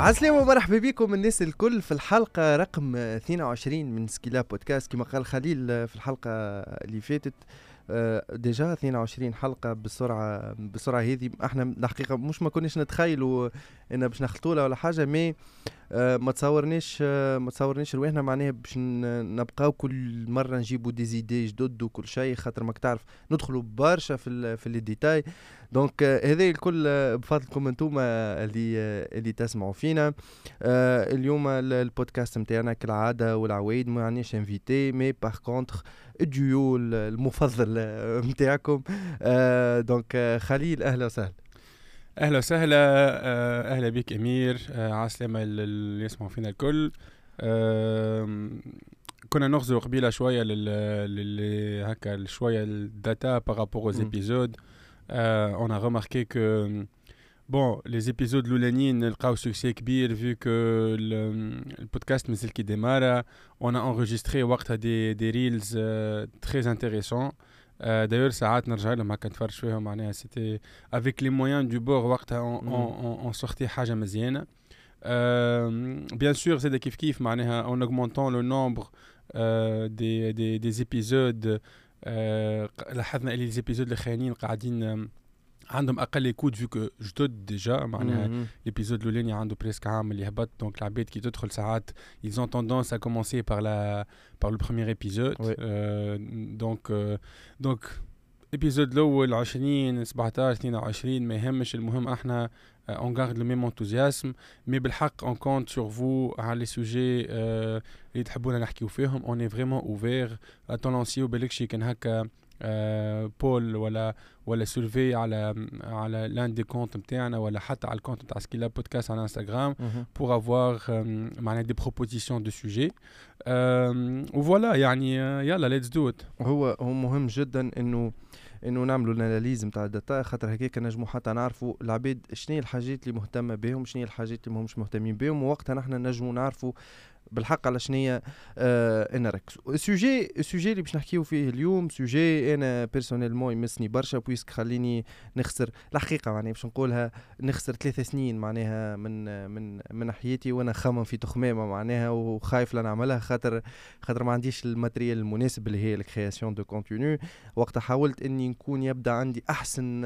عسلامة ومرحبا بكم الناس الكل في الحلقة رقم 22 من سكيلا بودكاست. كما قال خليل في الحلقة اللي فاتت آه، déjà 22 حلقة بسرعة بسرعة هذه. إحنا الحقيقة مش ما كناش نتخيلوا إن باش نخلطوا ولا حاجة mais آه، ما تصورنيش آه، ما تصورنيش رواحنا معناها باش نبقاو كل مرة نجيبوا des idées جدد وكل شيء خاطر ماك تعرف ندخلوا برشا في في les détails. donc هذا الكل بفضلكم أنتم اللي اللي تسمعوا فينا. اليوم البودكاست نتاعنا كالعادة والعوايد ما عندناش invité mais par contre ال duo المفضل نتاعكم donc خليل أهلا وسهلا. اهلا وسهلا اهلا بك امير عسلامة اللي يسمعوا فينا الكل كنا نغزو قبيله شويه لل هكا شويه الداتا بارابور aux épisodes Euh, on a remarqué que bon, les épisodes l'oulanine le succès kbir vu que le, podcast Misil qui démarre, on a enregistré des, des reels euh, très intéressants. Euh, d'ailleurs, ça c'était avec les moyens du bord, on, on, on, on sortait haja euh, bien sûr, c'est des kif kif, en augmentant le nombre des, des, des épisodes لاحظنا اللي ليزيبيزود الاخرانيين قاعدين عندهم أقل écoutes vues جدد déjà معناها l'épisode الاولاني عنده presque عام اللي هبط donc العباد كي تدخل ساعات ils ont tendance à commencer par la par le premier épisode. Oui. euh, donc euh, donc ال épisode الأول 20 17 22 ما يهمش المهم. إحنا on garde le même enthousiasme mais بالحق on compte sur vous على les sujets اللي تحبونا نحكيو فيهم. on est vraiment ouverts تونونسيو بالك شي كان هكا بول ولا ولا سولفي على على l'un des comptes نتاعنا ولا حتى على ال compte نتاع سكيلا بودكاست على انستغرام pour avoir معناها des propositions de sujets و voilà يعني يلا let's do it هو هو مهم جدا انه إنه نعملوا ال analyse نتاع ال data. خاطر هكاك نجموا حتى نعرفوا العباد شنو الحاجات اللي مهتمة بهم شنو الحاجات اللي ماهمش مهتمين بهم. ووقتها نحن نجموا نعرفوا بالحق على شنو آه نركزوا السوجي السوجي اللي باش نحكيو فيه اليوم sujet أنا personnellement يمسني برشا puisque خليني نخسر. الحقيقة معناها باش نقولها نخسر ثلاث سنين معناها من من من حياتي وأنا خمم في تخمامة معناها وخايف لا نعملها خاطر خاطر ما عنديش ال matériel المناسب اللي هي ال création de contenu وقتها حاولت إني نكون يبدأ عندي أحسن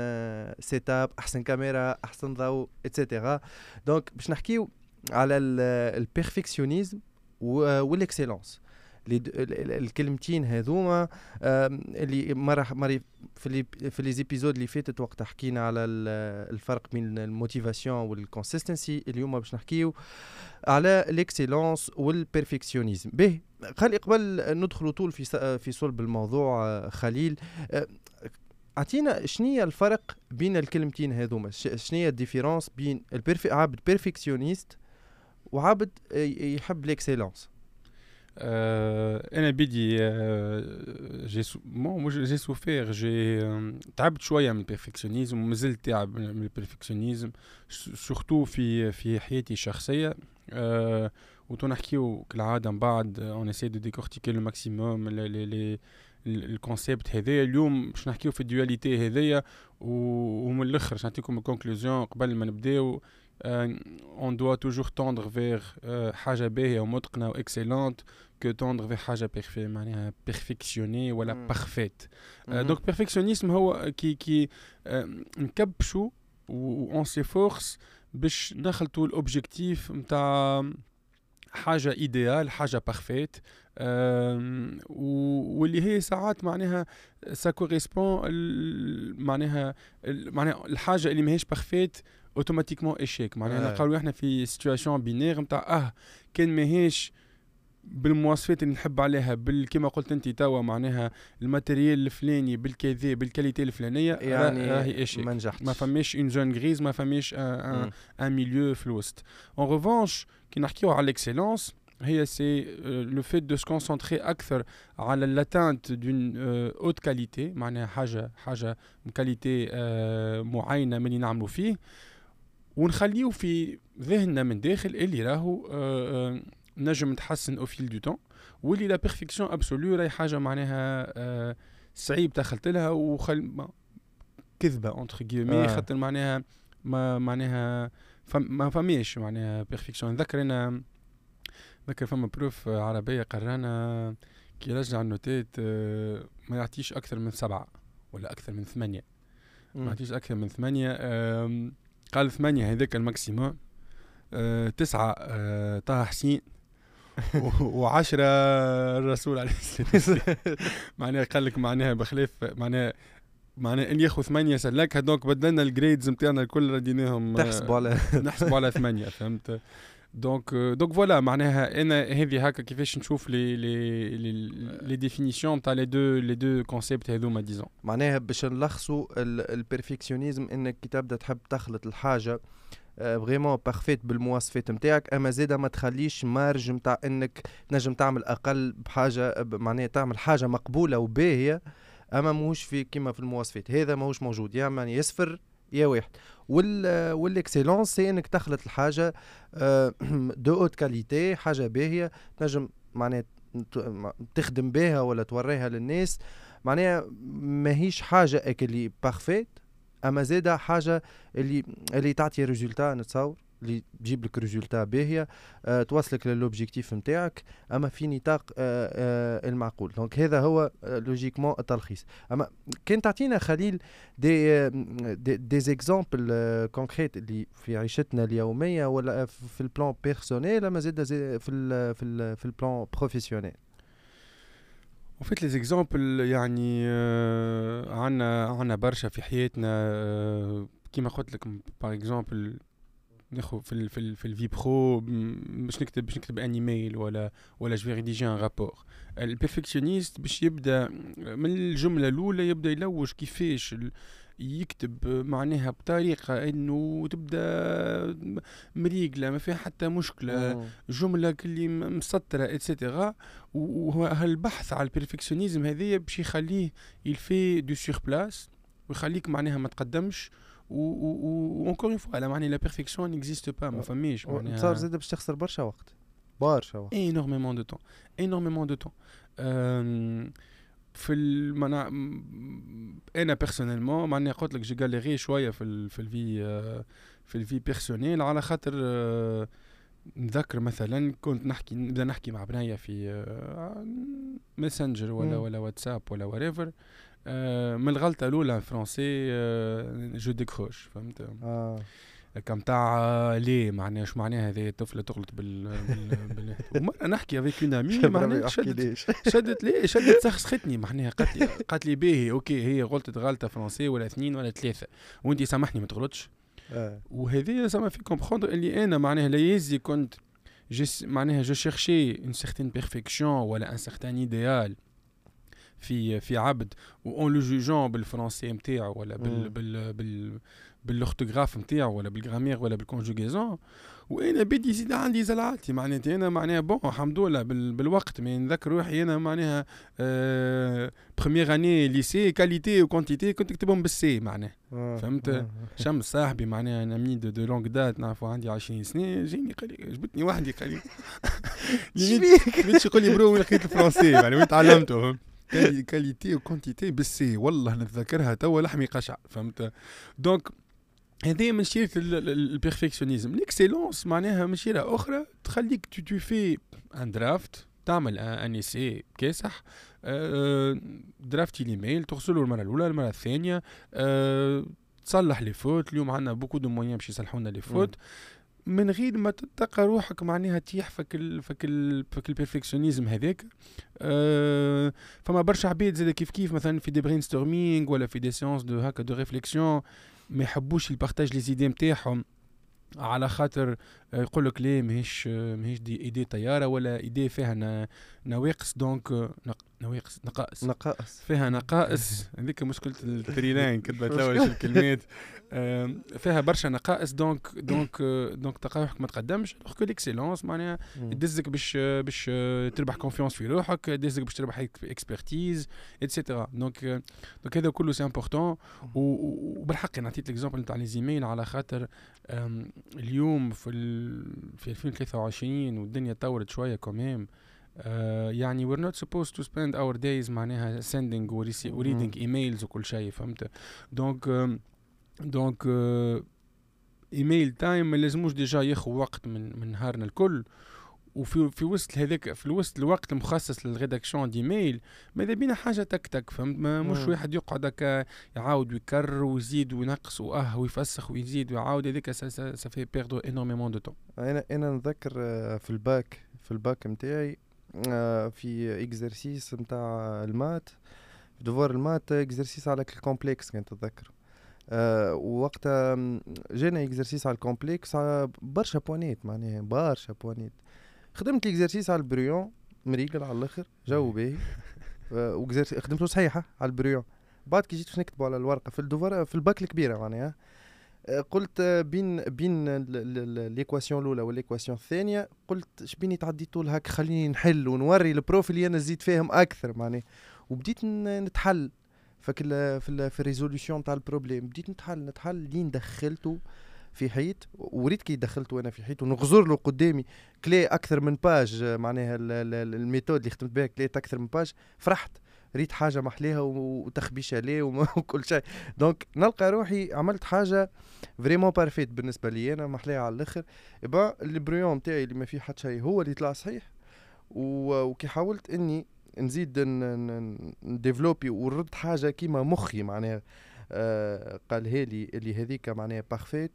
setup أحسن كاميرا أحسن ضوء et cetera donc باش نحكيو على ال perfectionnisme و ال excellence الكلمتين هذوما اللي مره مره في les في les épisodes اللي فاتت وقت حكينا على الفرق بين ال motivation و ال consistency اليوم باش نحكيو على ال excellence و ال perfectionnisme به خلي قبل ندخلوا طول في في صلب الموضوع خليل. أعطينا شنو الفرق بين الكلمتين هذوما؟ شنو ال différence بين ال perf عبد perfectionniste وعبد يحب l'excellence آه أنا بدي آه j'ai souvent j'ai souffert j'ai آه تعبت شوية من ال perfectionnisme ومازلت تعب من ال perfectionnisme surtout في في حياتي الشخصية. آه وتو نحكيو كالعادة من بعد on essaie de décortiquer le maximum les ال concept هذايا. اليوم باش نحكيو في ال dualité هذايا ومن الأخر باش نعطيكم ال conclusion قبل ما نبداو. on doit toujours tendre vers حاجة باهيه ومتقنه و excellente que tendre vers حاجة parfait معناها perfectionné ولا parfaite donc perfectionnisme هو كي كي نكبشو on se force باش نخلطوا ال objectif نتاع حاجة idéale حاجة parfaite واللي هي ساعات معناها ça correspond معناها معناها الحاجة اللي ماهيش parfaite automatiquement échec معناها آه. نلقاو إحنا في situation binaire نتاع آه كان ماهيش بالمواصفات اللي نحب عليها بال كما قلت أنت توا معناها ال matériel الفلاني بالكذا بال qualité الفلانية يعني راهي échec ما نجحتش. ما فماش une zone grise ما فماش un milieu في الوسط. en revanche كي نحكيو على ال excellence هي c'est le fait de se concentrer أكثر على l'atteinte d'une haute qualité معناها حاجة حاجة qualité معينة من اللي نعملوا فيه. ونخليو في ذهننا من داخل اللي راهو نجم نتحسن au fil du temps واللي la perfection absolue راهي حاجة معناها صعيب دخلت لها وخل كذبة entre guillemets خاطر معناها ما معناها فم ما فماش معناها perfection نذكر أنا نذكر فما prof عربية قرانا كي يرجع النوتات آه، ما يعطيش أكثر من سبعة ولا أكثر من ثمانية. ما يعطيش أكثر من ثمانية قال ثمانية هذاك ال maximum آه، تسعة آه، طه حسين وعشرة الرسول عليه الصلاة والسلام معناها قال لك معناها بخلاف معناها معناها اللي ياخذ ثمانية سلكها donc بدلنا ال grades نتاعنا الكل رديناهم تحسبوا على نحسبوا على ثمانية فهمت؟ donc donc voilà معناها أنا هذه هكا كيفاش نشوف لي لي les définitions تاع les deux les deux concepts هذوما disons معناها باش نلخصوا ال perfectionnisme إنك كي تبدا تحب تخلط الحاجة vraiment parfaite بالمواصفات نتاعك أما زيدا ما تخليش marge نتاع إنك تنجم تعمل أقل بحاجة معناها تعمل حاجة مقبولة وباهية. أما ماهوش في كيما في المواصفات. هذا ماهوش موجود. يا يعني يصفر يا واحد. وال وال excellence c'est إنك تخلط لحاجة de haute qualité حاجة باهية. تنجم معناها تخدم بها ولا توريها للناس. معناها ماهيش حاجة اللي parfaite أما زاده حاجة اللي اللي تعطي résultat نتصور. اللي تجيب لك résultat باهية أه توصلك لل objectif نتاعك أما في نطاق أه أه المعقول. donc هذا هو logiquement التلخيص. أما كان تعطينا خليل des des, exemples concrets اللي في عيشتنا اليومية ولا في ال plan personnel أما زاد في ال في ال في ال plan professionnel en fait les exemples يعني عندنا عندنا برشا في حياتنا كيما قلت لك par exemple ناخذ في ال في ال في ال vie pro باش نكتب باش نكتب un email ولا ولا je rédige un rapport ال perfectionniste باش يبدأ من الجملة الأولى يبدأ يلوج كيفاش يكتب معناها بطريقة إنه تبدأ مريقلة ما فيها حتى مشكلة جملة كلي مسطرة et cetera وهالبحث على ال perfectionnisme هذايا باش يخليه il fait du sur place ويخليك معناها ما تقدمش. و encore une fois معناها la perfection n'existe pas ما فماش معناها صار زاد باش تخسر برشا وقت برشا وقت énormément de temps énormément de temps في المنا... أنا personnellement معناها قلت لك j'ai galéré شوية في ال... في ال vie في ال vie personnelle على خاطر نذكر مثلا كنت نحكي نبدا نحكي مع بنايا في ماسنجر ولا ولا واتساب ولا وريفر من الغلطه الاولى français je décroche فهمت؟ آه. كم تاع ليه معناها شو معناها هذه الطفله تغلط بال, بال... نحكي avec un ami معناها شدت شدت ليه شدت سخسختني معناها قالت لي قالت لي باهي OK هي غلطت غلطه français ولا اثنين ولا ثلاثة. وانت سامحني ما تغلطش. آه. وهذه سما في كومبخوندر اللي أنا معناها لا يزي كنت juste معناها je cherchais une certaine perfection ولا un certain idéal في في عبد و en le jugeant بالفرنسي نتاعو ولا بال بال بال بال orthographe نتاعو ولا بال grammaire ولا بال conjugaison وأنا بدي يزيد عندي زلعاتي معناتها أنا معناها bon الحمد لله بالوقت. mais نذكر روحي أنا معناها آه première année lycée qualité و quantité كنت نكتبهم بالسي معناها. آه. فهمت؟ آه. شمس صاحبي معناها أنا ami de, de longue date نعرفوا عندي 20 سنة جيني قال لي جبتني وحدي قال لي. مش يقول لي bro وين لقيت الفرنسي؟ يعني وين تعلمته؟ qualité و quantité بال c والله نتذكرها توا لحمي قشع فهمت donc هذه من شيرة ال perfectionnisme l'excellence معناها من شيرة أخرى تخليك tu tu fais un draft تعمل un essai كاسح أه درافتي الإيميل ترسله المرة الأولى المرة الثانية أه تصلح les fautes اليوم عندنا beaucoup de moyens باش يصلحوا لنا les fautes. من غير ما تلقى روحك معناها تيح فك ال فك ال فك ال perfectionnisme هذاك. أه فما برشا عباد زاد كيف كيف مثلا في des brainstorming ولا في des séances de هكا de réflexion ما يحبوش ي partage les idées نتاعهم على خاطر يقول لك ليه ماهيش ماهيش دي إيدي طيارة ولا idée فيها نواقص. donc نواقص نقائص. نقائص. فيها نقائص. هذيك مشكلة ال trilingue كتبت لوش الكلمات. فيها برشا نقائص. donc donc donc تلقى روحك ما تقدمش. donc l'excellence معناها تدزك باش باش تربح confiance في روحك تدزك باش تربح expertise et cetera donc donc هذا كله c'est important وبالحق أنا عطيت l'exemple نتاع les emails على خاطر اليوم في في 2023 والدنيا طورت شوية Uh, يعني we're not supposed to spend our days معناها sending و reading emails وكل شيء فهمت؟ donc donc email time ما لازموش déjà ياخذ وقت من من نهارنا الكل. وفي في وسط هذاك في وسط الوقت المخصص لل rédaction des mails ماذا بينا حاجة تك تك فهمت؟ ما مش. واحد يقعد هكا يعاود ويكرر ويزيد وينقص وأه ويفسخ ويزيد ويعاود هذاك ça fait perdre énormément de temps أنا أنا نذكر آه، في الباك في الباك نتاعي آه، في exercice نتاع ال maths في devoir ال maths exercice على ال complexe كنت تتذكر. آه وقتها جانا exercice على ال complexe على برشا بوانيت معناها برشا بوانيت خدمت ال exercice على ال brouillon مريقل على الآخر جو باهي. آه، و exerci- خدمته صحيحة على ال brouillon. بعد كي جيت باش نكتبوا على الورقة في ال devoir في الباك الكبيرة معناها آه، قلت بين بين l'équation الأولى وال équation الثانية قلت شبيني طول هاك خليني نحل ونوري ال prof اللي أنا زيد فاهم أكثر معناها وبديت نتحل فك في في ال résolution تاع ال problème. بديت نتحل نتحل لين دخلته في حيط. وريت كي دخلته أنا في حيط ونغزر له قدامي كلي أكثر من page معناها ال- ال- ال- ال méthode اللي خدمت بها كليت أكثر من page فرحت. ريت حاجة محليها وتخبيشة ليه وكل شيء. donc نلقى روحي عملت حاجة vraiment parfaite بالنسبة لي. أنا محليها على الآخر. يبقى ال brouillon تاعي اللي ما فيه حتى شيء هو اللي طلع صحيح. وكي حاولت إني نزيد نديفلوبي ونرد حاجة كيما مخي معناها. آه قالها لي اللي هذيك معناها parfaite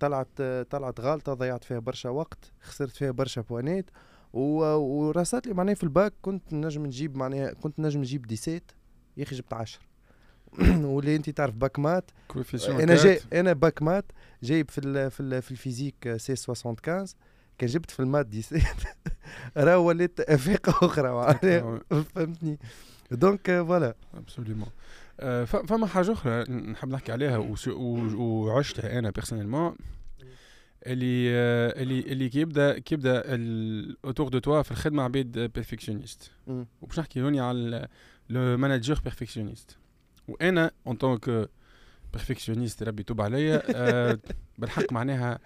طلعت طلعت غلطه ضيعت فيها برشا وقت خسرت فيها برشا بوانات و- وراسات لي معناها في الباك كنت نجم نجيب معناها كنت نجم نجيب dix-sept يا أخي جبت 10 واللي أنت تعرف bac maths. أنا جاي أنا bac maths جايب في ال في ال في ال physique six 75 كان جبت في ال maths dix-sept راه وليت افاقه أخرى معناها. فهمتني؟ donc voilà absolument فما حاجة أخرى نحب نحكي عليها وعشتها أنا personnellement اللي آه، اللي اللي كي يبدا كي يبدا autour de toi في الخدمة عباد perfectionnistes. وباش نحكي هوني على le manager perfectionniste وأنا en tant que perfectionniste ربي يتوب عليا آه، بالحق معناها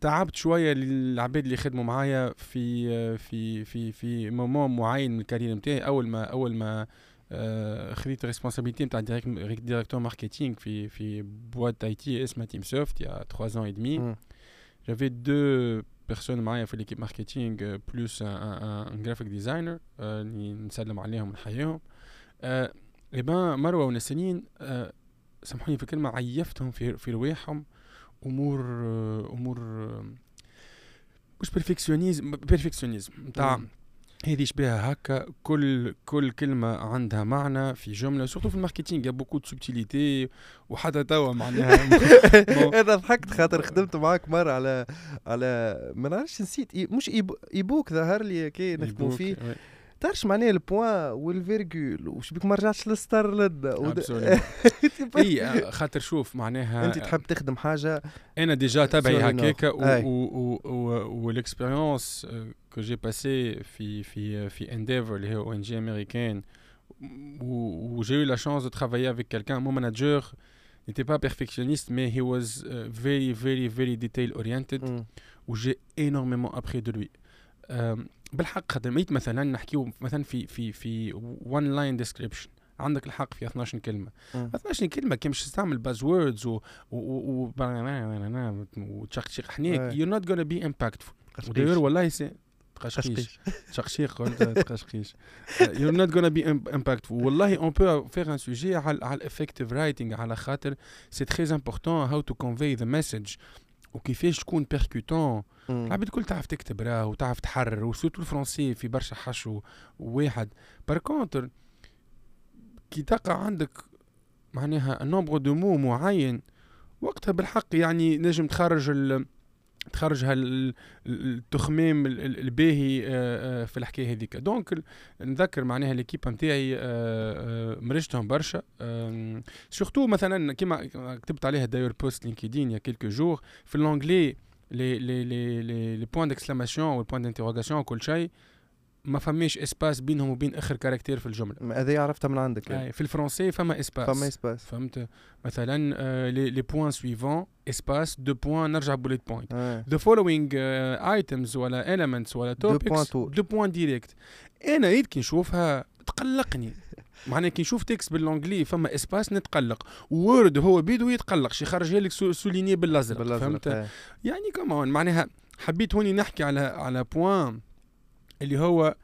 تعبت شوية العباد اللي خدموا معايا في آه، في في في moment معين من ال carrière نتاعي أول ما أول ما آه، خديت responsabilité نتاع directeur marketing في في boîte IT اسمها Timsoft y a 3 ans et demi مم. J'avais deux personnes معايا في l'équipe marketing euh, plus un, un, un graphic designer euh, اللي نسلم عليهم ونحييهم آه et ben مروه ونسنين آه سامحوني في الكلمة عيفتهم في في رواحهم à mort آه à mort آه مش perfectionnisme perfectionnisme نتاع مم. هذه شبيها هكا كل كل كلمة عندها معنى في جملة surtout في ال marketing y a beaucoup de subtilités وحتى توا معناها. أنا ضحكت خاطر خدمت معاك مرة على على ما نعرفش نسيت مش époque ظهر لي كي نخدموا فيه. تعرفش معناها ال point وال virgule وش بيك ما رجعتش للستار Absolument. إي آه، خاطر شوف معناها أنت تحب تخدم حاجة أنا déjà تبعي هكاكا. وال expérience كو جي باسي في في في انديفر اللي هي او ان جي امريكان où j'ai eu la chance de travailler avec quelqu'un mon manager n'était pas perfectionniste mais he was uh, very very very detail oriented مم. où j'ai énormément appris de lui euh, بالحق خاطر ميت مثلا نحكيو مثلا في في في one line description عندك الحق في 12 كلمه مم. 12 كلمه كي مش تستعمل باز ووردز و و و وتشقشق حنيك Ouais. you're not gonna be impactful قشقيش. وداير والله تقشقيش قشقيش تشقشيق قلت تقشقيش you're not gonna be im- impactful والله on peut faire un sujet على على ال effective writing على خاطر c'est très important how to convey the message وكيفاش تكون percutant. العباد الكل تعرف تكتب راه وتعرف تحرر و surtout الفرنسي في برشا حشو واحد. par contre كي تقع عندك معناها nombre de mots معين وقتها بالحق يعني نجم تخرج ال تخرج هال التخميم ال- ال- الباهي آه، آه، في الحكاية هذيك. donc نذكر معناها l'équipe نتاعي آه، مرجتهم برشا. surtout مثلا كيما كتبت عليها داير post LinkedIn y a quelques jours في ال anglais les les les les points d'exclamation وال point d'interrogation وكل شيء ما فماش espace بينهم وبين آخر caractère في الجملة. هذه عرفتها من عندك. يعني. آه، في الفرنسي فما espace. فما espace. فهمت؟ مثلا آه، les les points suivants espace deux points نرجع bullet point آه. the following uh, items ولا elements ولا tout. deux points direct أنا يد كي نشوفها تقلقني. معناها كي نشوف texte بال anglais فما espace نتقلق. Word هو بيدو يتقلقش يخرجها لك souligné بالأزرق. فهمت؟ إيه. يعني كمان معناها حبيت هوني نحكي على على point اللي هو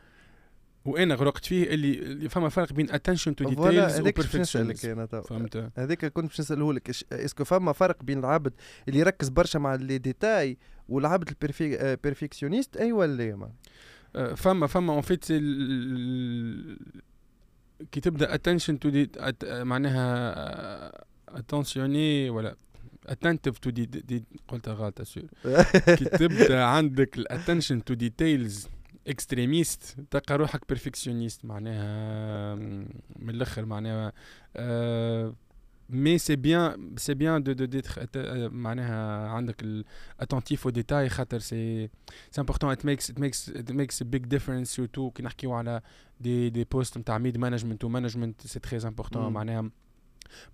وأنا غرقت فيه اللي, فما فرق بين attention to voilà details و هذاك باش نسألك perfectionism أنا تو. فهمت؟ هذاك كنت باش نسأله لك est-ce que فما فرق بين العبد اللي يركز برشا مع les détails والعبد ال perfe... آه، perfectionniste اي ولا لا ما. آه، فما فما en fait كي تبدأ attention to detail معناها attentionné ولا attentive to detail قلتها غلطه سور كي تبدأ عندك ال attention to details extrémiste تلقى روحك perfectionniste معناها من الأخر معناها mais c'est bien c'est bien de d'être معناها عندك ال attentif au détail خاطر c'est c'est important it makes it makes it makes big difference surtout كي نحكيو على des des postes نتاع mid management و management c'est très important. معناها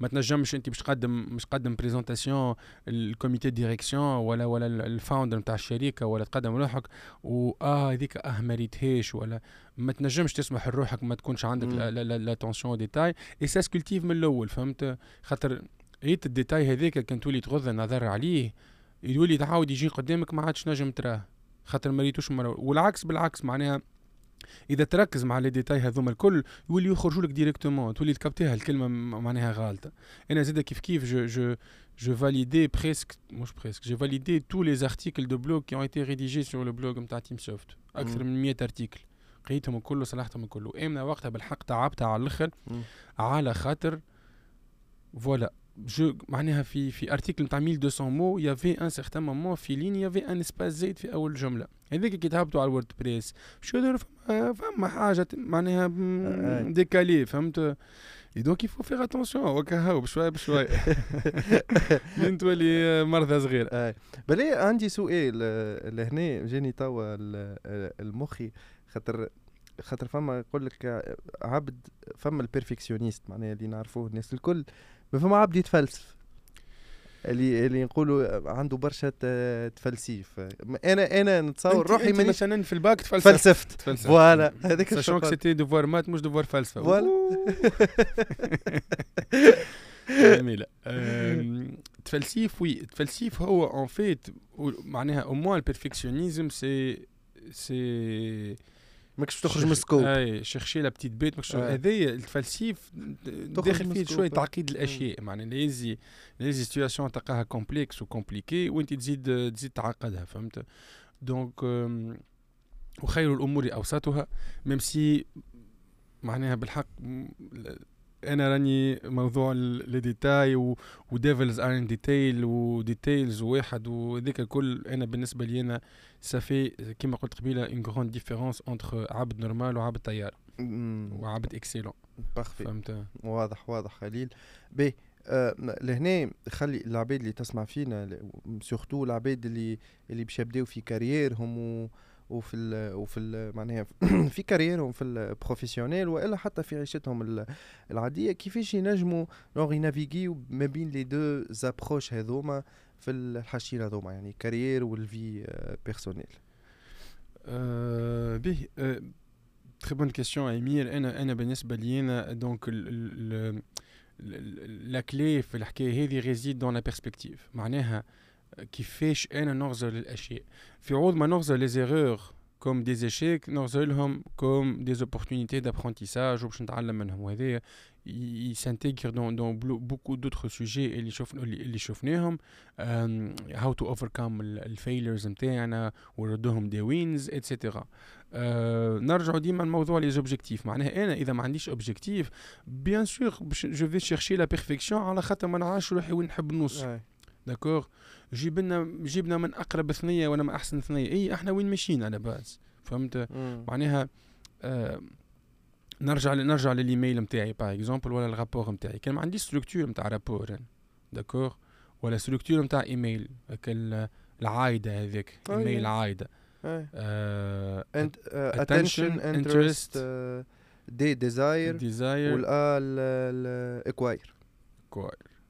ما تنجمش انت باش تقدم مش تقدم présentation ال comité direction ولا ولا ال- ال founder نتاع الشركة ولا تقدم روحك واه هذيك آه ما ريتهاش ولا ما تنجمش تسمح لروحك ما تكونش عندك. l'attention détail et ça se cultive من الأول فهمت خاطر ريت ال détail هذاك كان تولي تغض النظر عليه يولي تعاود يجي قدامك ما عادش نجم تراه خاطر ما ريتوش مره والعكس بالعكس معناها إذا تركز مع les détails هذوما الكل يولي يخرجوا لك directement تولي تكابتيها الكلمة معناها غالطة. أنا زاد كيف كيف je je j'ai validé presque مش presque j'ai validé tous les articles de blog qui ont été rédigés sur le blog نتاع Timsoft أكثر. من 100 articles قريتهم الكل وصلحتهم الكل وامنا وقتها بالحق تعبت على الأخر. على خاطر voilà je معناها fais في article نتاع 1200 mots y avait un certain moment في ligne y avait un espace زايد في أول جملة. هذيك كي تهبطوا على ال WordPress شو يدير فما حاجة معناها آه. décalée فهمت؟ et donc il faut faire attention وكا هاو بشوي بشوي. لين تولي مرضى صغير آه. بلي عندي سؤال آه، لهنا جاني توا ال- آه، المخي. خاطر خاطر فما يقول لك آه، عبد فما ال perfectionniste معناها اللي نعرفوه الناس الكل. فما عبد يتفلسف. اللي اللي نقولوا عنده برشا تفلسيف. أنا أنا نتصور روحي مانيش مثلا في الباك تفلسف فلسفت voilà. sachant que الشغل. سيتي دوفوار مات مش دوفوار فلسفه فوالا. جميلة. أم، تفلسيف oui تفلسيف هو en fait معناها au moins ال perfectionnisme c'est c'est ماكش تخرج من ال scope et chercher la petite bête ماكش. هذايا التفلسيف داخل فيه شوية. تعقيد الأشياء معناها les les situations تلقاها complexes و compliquées وانت تزيد تزيد تعقدها فهمت donc وخير الأمور أوسطها même si معناها بالحق أنا راني موضوع les détails و devil's are in detail و details واحد وذيك الكل. أنا بالنسبة لي أنا سافي كيما قلت قبيلة une grande différence entre عبد normal وعبد طيار. وعبد excellent parfait فهمت؟ واضح واضح خليل. ben م- لهنا خلي العباد اللي تسمع فينا surtout العباد اللي اللي باش يبداو في carrière هم و وفي ال وفي ال معناها في carrière هم في ال professionnelle وإلا حتى في عيشتهم ال- العادية. كيفاش ينجموا donc ي naviguer و ما بين les deux approches هذوما في الحاجتين هذوما يعني carrière وال vie personnelle به très bonne question امير أنا أنا بالنسبة لي أنا donc la clé في الحكاية هذه réside dans la perspective معناها كيفاش أنا نغزر للاشياء في عوض ما نغزر les erreurs comme des échecs نغزر لهم comme des opportunités d'apprentissage وباش نتعلم منهم وهذايا il s'intègre dans dans beaucoup d'autres sujets اللي شوف اللي, اللي شفناهم how to overcome ال failures نتاعنا وردهم des wins et cetera نرجعوا ديما لموضوع les objectifs معناها أنا اذا ما عنديش objectif bien sûr je vais chercher la perfection على خاطر ما نعرفش روحي وين نحب نوصل d'accord جيب لنا جيبنا من أقرب ثنية ولا من أحسن ثنية. إي إحنا وين ماشيين على base فهمت؟ معناها آه نرجع نرجع للإيميل نتاعي par exemple ولا ال rapport نتاعي كان ما عنديش structure نتاع rapport d'accord ولا structure نتاع email. ال AIDA هذيك. email AIDA. آه. uh, attention attention, interest interest, uh, de desire. desire والا ال acquire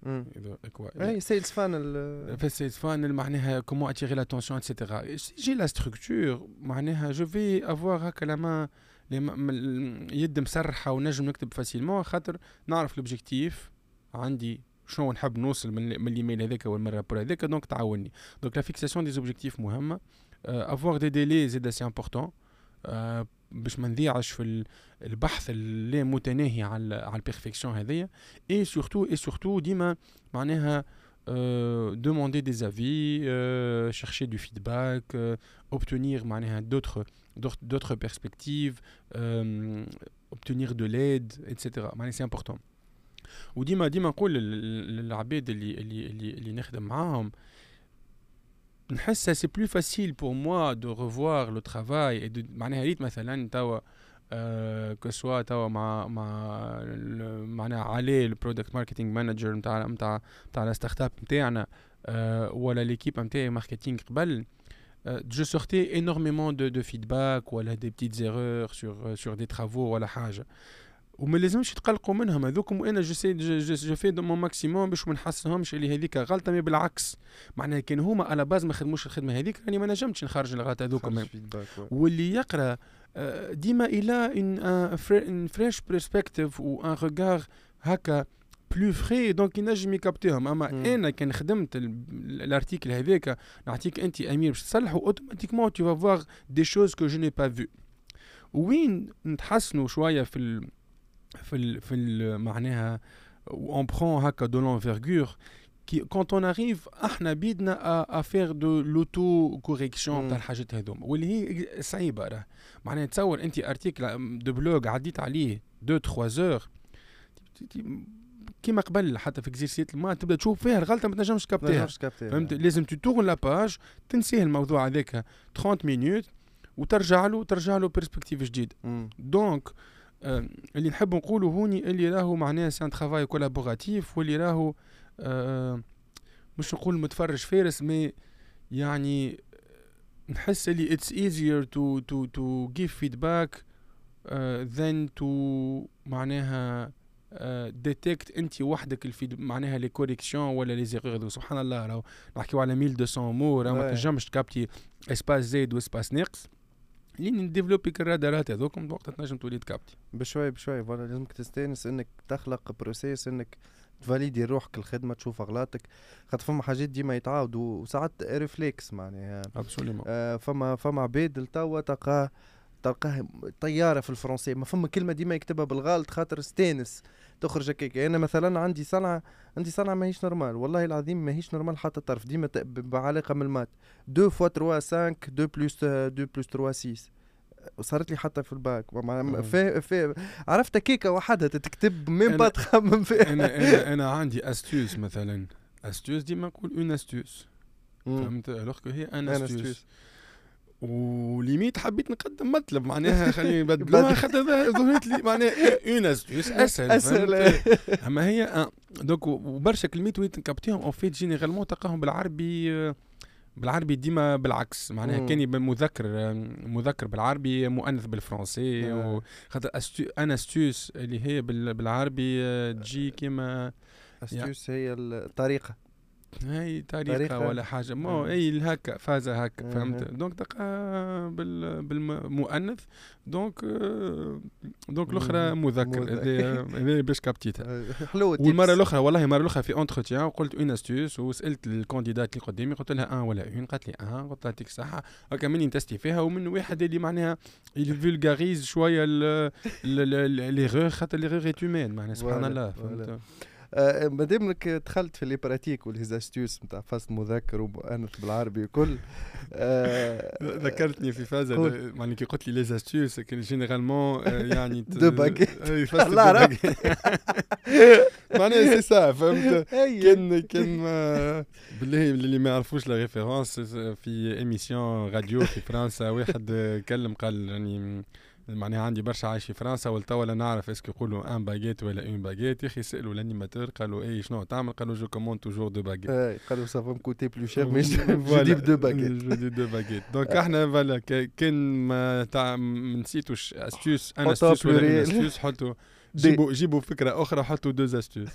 acquire acquire et sales funnel في ال sales funnel معناها comment attirer l'attention et cetera j'ai la structure معناها je vais avoir هكا la main اللي م- م- يد مسرحه ونجم نكتب facilement خاطر نعرف l'objectif عندي شنو نحب نوصل من, من الايميل هذاك ولا من ال rapport هذاك donc تعاوني donc la fixation des objectifs مهمه avoir des délais زيد c'est important باش ما نضيعش في ال- البحث اللي متناهي على على ال perfection هذيا et surtout et surtout ديما معناها demander des avis, euh, chercher du feedback, euh, obtenir معناها d'autres d'autres d'autres perspectives, euh, obtenir de l'aide, etc. معناها c'est important. وديما ديما نقول لل- للعباد اللي اللي اللي, اللي نخدم معاهم نحس c'est plus facile pour moi de revoir le travail معناها ريت مثلا توا آه que ce soit توا مع مع ال- معناها علي ال product marketing manager نتاع نتاع نتاع ال start-up نتاعنا آه ولا l'équipe نتاعي marketing قبل euh, je sortais énormément de, de feedback ولا des petites erreurs sur, euh, sur des travaux ولا حاجة. وما لازمش تقلقوا منهم. هذوكم وأنا je sais je, fais de mon maximum باش ما نحسهمش اللي هذيك غلطة mais بالعكس. معناها كان هما على base ما خدموش الخدمة هذيك راني ما نجمتش نخرج الغلط هذوكم. واللي يقرأ آه، ديما إلى une fresh perspective و un regard هكا plus frais donc ينجم ي capter هم أما مم. أنا كان خدمت ال- ال article هذاك نعطيك أنت أمير باش تصلحه automatiquement tu vois des choses que je n'ai pas vues وين نتحسنوا شوية في في ال في ال معناها en prenant هكا de l'envergure quand on arrive إحنا بيدنا à faire de l'auto-correction مم. تاع الحاجات هذوما واللي هي صعيبة راه معناها تصور أنت article de blog عديت عليه deux trois heures كيما قبل حتى في exercice ما تبدأ تشوف فيها الغلطة ما تنجمش capter، فهمت. لازم تتourner la page تنسيه الموضوع هذاك 30 minutes وترجع له ترجع له perspective جديد. donc آه، اللي نحب نقوله هوني اللي راهو معناها c'est un travail collaboratif واللي راهو آه، مش نقول متفرج فارس mais يعني نحس اللي it's easier to to to give feedback than to معناها detect انت وحدك ال feed معناها les corrections ولا les erreurs سبحان الله راهو نحكيو على 1200 مو راهو ما. تنجمش ت capter espace زايد و espace ناقص لين ن développer الرادارات هذوكم وقتها تنجم تولي ت capter بشوي بشوي voilà لازمك تستأنس إنك تخلق process إنك ت valider روحك الخدمة تشوف أغلاطك. خاطر فما حاجات ديما يتعاودوا وساعات réflexe معناها. absolument آه، فما فما عباد لتوا تلقاه تلقاه طيارة في الفرنسي ما فما كلمة ديما يكتبها بالغلط خاطر استانس تخرج هكاك. أنا مثلا عندي صنعة عندي صنعة ماهيش normale. والله العظيم ماهيش normale حتى طرف ديما بعلاقة من ال maths. 2 fois 3 5 2 plus 2 plus 3 6 وصارت لي حتى في الباك. في في عرفت كيكه وحدها تكتب ميم با تخمم فيها. أنا أنا أنا عندي استوس مثلا. استوس ديما نقول اون استوس مم. فهمت؟ الوغ هي ان استوس. وليميت حبيت نقدم مطلب معناها خليني نبدلوها بدل. خاطر ظهرت لي معناها اون استوس أسهل أسهل فهمت؟ أما هي آه، دوك وبرشا كلمات وليت نكابتيهم اون فيت جينيرالمون تلقاهم بالعربي آه، بالعربي ديما بالعكس معناها مم. كاني مذكر آه، مذكر بالعربي مؤنث بالفرنسي آه. خاطر استوس اللي هي بال- بالعربي آه، تجي كيما استوس هي الطريقة هاي طريقة. ولا حاجة مو آه. إي هكا فازة هكا آه. فهمت دونك تلقى بال بالمؤنث دونك آه، دونك الأخرى. مذكر هذايا باش كابتيتها آه، حلوة والمرة. الأخرى والله المره الأخرى في اونتروتيان قلت اون استوس وسألت الكانديدات اللي قدامي قلت لها ان ولا اون قالت لي ان قلت لها يعطيك الصحه هكا مني نتستي فيها ومن واحد اللي معناها اللي فولغاريز شوية ليغور خاطر ليغور ايت معناها سبحان الله. فهمت آه، مادام انك دخلت في لي براتيك والهيزاستيوس نتاع فصل مذكر ومؤنث بالعربي وكل آه، ذكرتني في فازة. معني كي قلت لي لي استيوس كان جينيرالمون يعني دو راه. باكيت. معناها سي سا فهمت. كان كان بالله اللي ما يعرفوش la référence في émission radio في فرنسا واحد كلم قال يعني معناها عندي برشا عايش في فرنسا ولتوا لا نعرف est-ce que يقولوا une baguette ولا un baguette يا أخي سألوا ال animateur قالوا اي شنو تعمل؟ قالوا je commande toujours deux baguettes قالوا ça va me coûter plus cher mais. je deux baguettes je deux baguettes donc إحنا voilà كان ما نسيتوش astuce أنا astuce ولا. astuces حطوا جيبوا جيبوا فكره أخرى حطوا deux astuces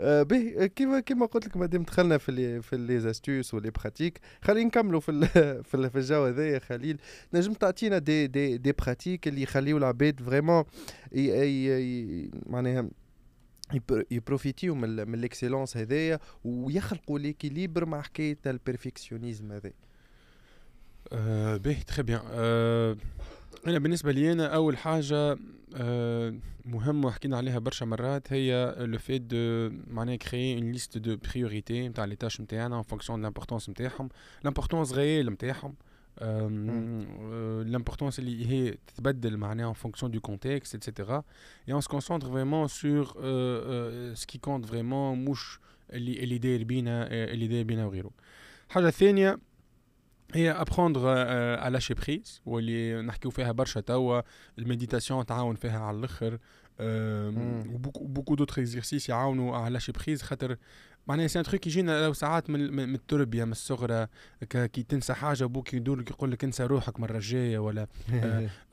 آه، به كيما كيما قلت لك مادام دخلنا في اللي في les astuces و les pratiques خلينا نكملوا في ال في, ال في الجو هذايا خليل نجم تعطينا des des des pratiques اللي يخليوا العباد vraiment معناها ي profiter و من, من ال excellence هذايا ويخلقوا l'équilibre مع حكايه ال perfectionnisme هذا باهي très bien أنا بالنسبة لي أنا أول حاجة أه مهمة وحكينا عليها برشا مرات هي le fait de معناها créer une liste de priorités نتاع les tâches نتاعنا en fonction l'importance نتاعهم l'importance réelle نتاعهم l'importance اللي هي تتبدل معناها en fonction du contexte etc et on se concentre vraiment sur euh, euh, ce qui compte vraiment مش اللي اللي داير بينا اللي داير بينا وغيره حاجة ثانية هي apprendre على lâcher prise واللي نحكيو فيها برشا توا ال méditation تعاون فيها على الأخر و beaucoup d'autres exercices يعاونوا على lâcher prise خاطر معناها c'est un truc يجينا لو ساعات من, من التربيه من الصغرى كي تنسى حاجة أبوك يدور يقول لك انسى روحك المره الجاية ولا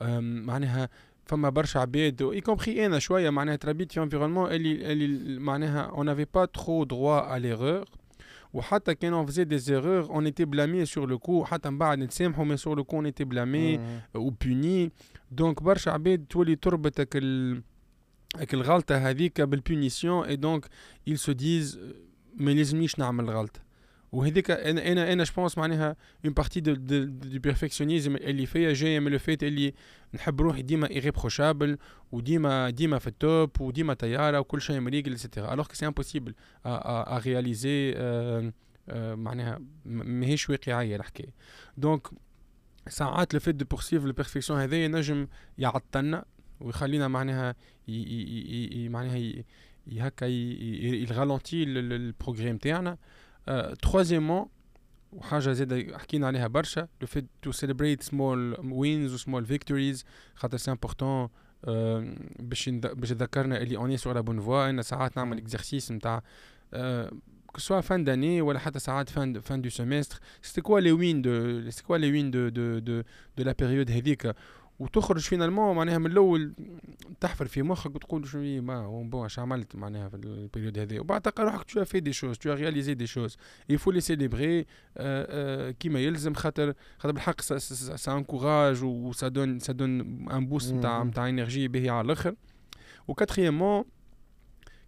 آه معناها فما برشا عباد y compris أنا شوية معناها تربيت في environnement اللي اللي معناها on n'avait pas trop droit à l'erreur وحتى كان on faisait des erreurs on était blâmé sur le coup حتى من بعد نتسامحوا mais sur le coup on était blâmé ou puni donc برشا عباد تولي تربطك ال الغلطه هذيك بال punition et donc ils se disent ما لازمنيش نعمل غلطه وهذيك أنا أنا أنا je pense معناها une partie de de perfectionnisme اللي فيا جاية من le fait اللي نحب روحي ديما irréprochable وديما ديما في ال top وديما طيارة وكل شيء مريقل et cetera alors que c'est impossible à réaliser معناها ماهيش واقعية الحكاية. donc ساعات le de pourcif ال perfection هذايا نجم يعطلنا ويخلينا معناها معناها هكا ي ralentir ال progrès نتاعنا troisièmement وحاجه زاد حكينا عليها برشا le fait to celebrate small wins و small victories خاطر c'est important باش باش ذكرنا اللي on est sur la bonne voie ان ساعات نعمل exercice نتاع que soit fin d'année ولا حتى ساعات fin de, fin du semestre. C'était quoi les wins de c'était quoi les wins de de de de la période هذيك وتخرج finalement معناها من الأول تحفر في مخك وتقول je me pense اش عملت معناها في ال période هذه. وبعد تلقى روحك تو fais des choses tu réalises des choses il faut les célébrer كيما يلزم خاطر خاطر بالحق ça encourage و ça donne ça donne ان boost نتاع نتاع énergie باهي على الآخر. و quatrièmement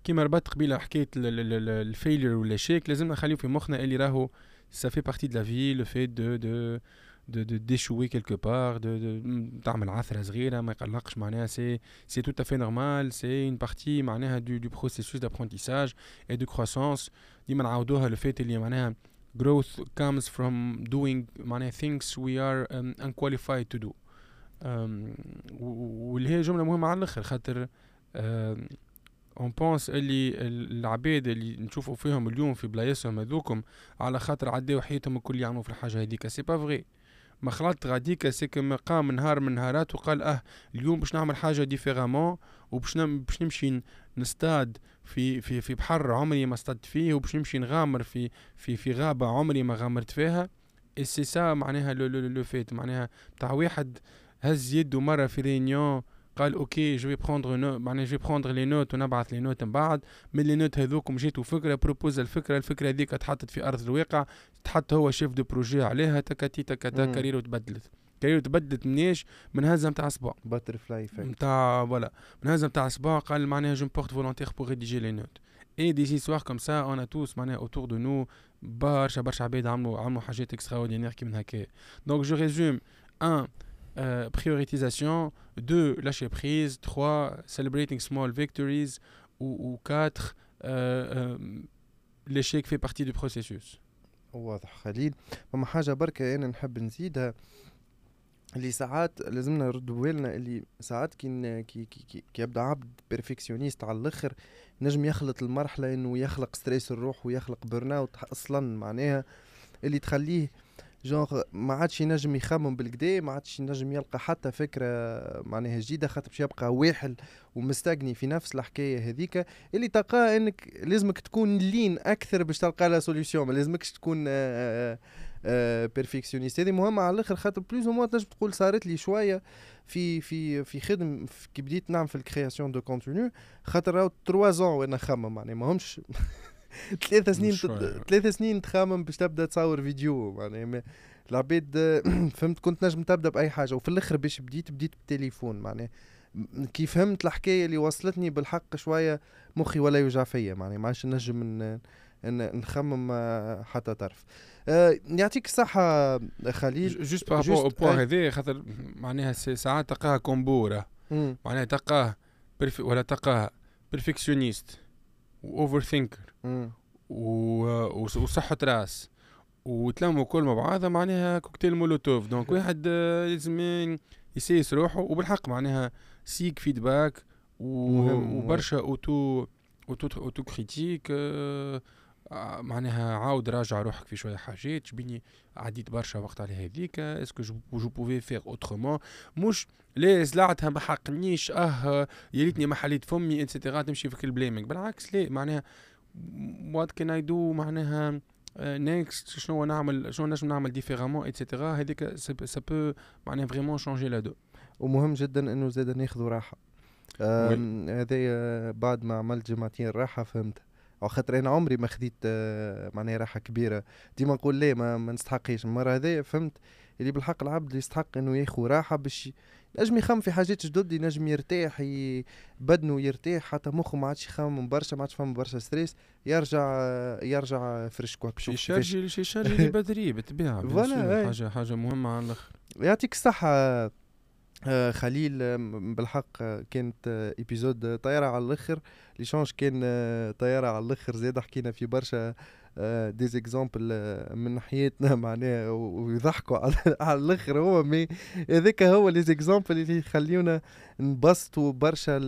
كيما ربطت قبيلة حكايه ال failure ولا شيك لازم نخليو في مخنا اللي راهو ça fait partie de la vie, le fait de de d'échouer quelque part de de تعمل عثره صغيره ما يقلقش معناها سي سي tout à fait normal c'est une partie معناها du du processus d'apprentissage et de croissance. ديما نعاودوها لو فات اللي معناها growth comes from doing معناها things we are um, unqualified to do. Um, واللي هي جمله مهمه على الآخر خاطر اون بونس اللي العباد اللي نشوفوا فيهم اليوم في بلايصهم هذوكم على خاطر عداو حياتهم الكل يعملوا في الحاجة هذيك سي با فغي ما خلطت غاديك سيك ما قام نهار من نهارات وقال آه اليوم باش نعمل حاجة ديفيرامون وباش باش نمشي نستاد في في في بحر عمري ما اصطدت فيه وباش نمشي نغامر في في في غابة عمري ما غامرت فيها. اي سي سا معناها le le, le fait معناها تاع واحد هز يده مرة في réunion قال OK je vais prendre nos معناها je prendre les notes ونبعث les notes من بعد. من les notes هذوكم جيتو فكره propose الفكرة. الفكرة هذيك تحطت في أرض الواقع. تحط هو chef de projet عليها تكاتي تكاتا carrière و تبدلت carrière و تبدلت منيش؟ من هزه نتاع صباع butterfly نتاع voilà من هزه نتاع صباع قال معناها je porte volontaire pour rédiger les notes et des histoires comme ça, on pense معناها autour de nous برشا برشا عباد عملوا عملوا حاجات extraordinaires كي من هكا donc je résume, un Euh, priorisation. 2. Lâcher prise. 3. Celebrating small victories. Ou 4. Euh, euh, l'échec fait partie du processus. واضح خليل فما حاجة بركة أنا نحب نزيدها اللي ساعات لازمنا نردوا بالنا اللي ساعات كي كي كي, يبدأ عبد perfectionniste على الأخر نجم يخلط المرحلة إنه يخلق stress الروح ويخلق burn out أصلا معناها اللي تخليه جونغ ما عادش ينجم يخمم بالكدا ما عادش ينجم يلقى حتى فكرة معناها جديدة خاطر باش يبقى واحل ومستغني في نفس الحكاية هذيك اللي تلقاه إنك لازمك تكون لين أكثر باش تلقى لها solution ما لازمكش تكون perfectionniste هذه مهمة على الأخر خاطر plus moi تنجم تقول صارت لي شوية في في في خدم كي بديت نعمل في ال création de contenu خاطر راهو 3 زون وأنا نخمم معناها ماهمش. ثلاثة سنين ثلاثة سنين تخمم باش تبدأ تصور فيديو معناها العباد فهمت كنت نجم تبدأ بأي حاجة وفي الأخر باش بديت بديت بالتليفون معناها. كي فهمت الحكاية اللي وصلتني بالحق شوية مخي ولا يوجع فيا معناها ما عادش نجم نخمم حتى طرف. آه، يعطيك الصحة خليل. juste par rapport au point هذا خاطر معناها ساعات تلقاها كومبورة. معناها تلقاه ولا تلقاه perfectionniste و overthinker وصحة رأس. وتلموا كل مع بعضها معناها cocktail Molotov. donc واحد آه، لازم يسيس روحه وبالحق معناها seek feedback وبرشا auto auto autocritique معناها عاود راجع روحك في شوية حاجات شبيني عديت برشا وقت على هذيك est-ce que je pouvais faire autrement مش لا زلعتها ما حقنيش آه يا ريتني ما حليت فمي et cetera تمشي في ال blaming بالعكس لا معناها what can I do معناها next شنو نعمل شنو نجم نعمل différemment et cetera هذيك ça peut معناها vraiment changer la donne ومهم جدا إنه زاد ناخذوا راحة. هذايا بعد ما عملت جمعتين راحة فهمت. أو خاطر أنا عمري ما خديت آه، معناها راحة كبيرة. ديما نقول لا ما, ما نستحقيش. المرة هذيا فهمت؟ اللي بالحق العبد يستحق إنه ياخذ راحة باش ينجم يخمم في حاجات جدد ينجم يرتاح بدنه يرتاح. حتى مخه ما عادش يخمم برشا ما عادش فهم برشا stress. يرجع يرجع frais quoi يشارجي يشارجي بدري بالطبيعة حاجة حاجة مهمة على الأخر. يعطيك الصحة. آه، خليل بالحق آه، كانت épisode طياره على الأخر. l'échange كان طياره على الأخر زاد حكينا في برشا des exemples من حياتنا معناها ويضحكوا على الأخر هو mais هذاك هو les exemples اللي يخليونا نبسطوا برشا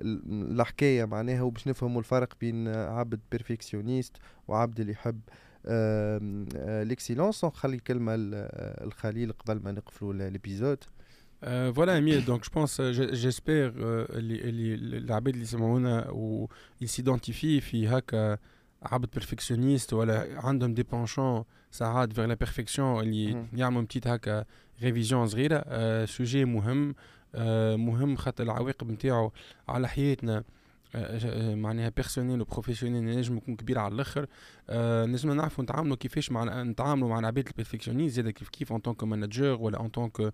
الحكاية. معناها وباش نفهموا الفرق بين عبد perfectionniste وعبد اللي يحب l'excellence نخلي الكلمة الخليل قبل ما نقفلوا l'épisode Euh, voilà Emile, donc je pense, j'espère العباد اللي يسمعونا و s'identifient في هكا عبد perfectionniste ولا عندهم des penchants ساعات vers la perfection اللي يعملوا petite هكا révision صغيرة آه sujet مهم آه مهم خاطر العواقب نتاعو على حياتنا. آه معناها personnelle و professionnelle نجم يكون كبير على الآخر. آه نجم نعرفوا نتعاملوا كيفاش مع نتعاملوا مع العباد ال perfectionnistes زاد كيف كيف en tant que manager ولا en tant que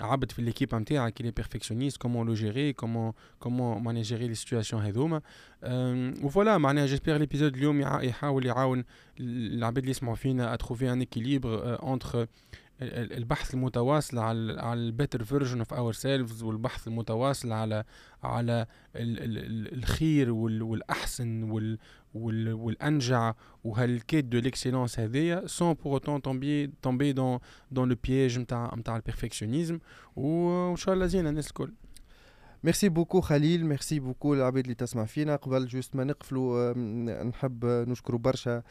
عبد في l'équipe نتاعك اللي perfectionniste comment le gérer comment comment معناها gérer les situations هذوما. و voilà معناها j'espère l'épisode اليوم يحاول يعاون العباد اللي يسمعوا فينا à trouver un équilibre entre البحث المتواصل على على ال better version of ourselves والبحث المتواصل على على الخير والأحسن وال والأنجع. وهال quête de l'excellence هذيا sans pour autant tomber tomber dans dans le piège نتاع نتاع ال perfectionnisme وإن شاء الله زين الناس الكل. merci beaucoup خليل merci beaucoup العباد اللي تسمع فينا. قبل juste ما نقفلوا نحب نشكروا برشا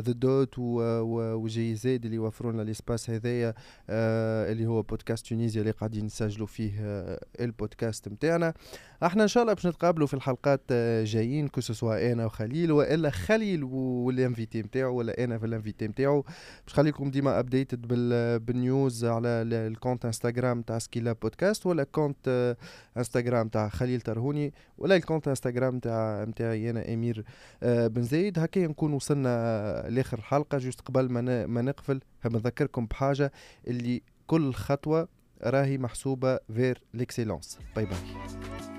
ذا دوت وجي زيد اللي وفروا لنا ال espace هذايا آه، اللي هو بودكاست تونيزيا اللي قاعدين نسجلوا فيه آه، البودكاست نتاعنا إحنا إن شاء الله باش نتقابلوا في الحلقات آه، جايين كو أنا وخليل وإلا خليل وال invité نتاعو ولا أنا في ال invité نتاعو باش خليكم ديما updated بال news على ال compte انستغرام تاع سكيلا بودكاست ولا compte انستغرام تاع خليل ترهوني ولا ال compte انستغرام تاع نتاعي أنا أمير آه، بن زايد. هكا نكون وصلنا لآخر الحلقة juste قبل ما ما نقفل. نذكركم بحاجة اللي كل خطوة راهي محسوبة vers l'excellence bye bye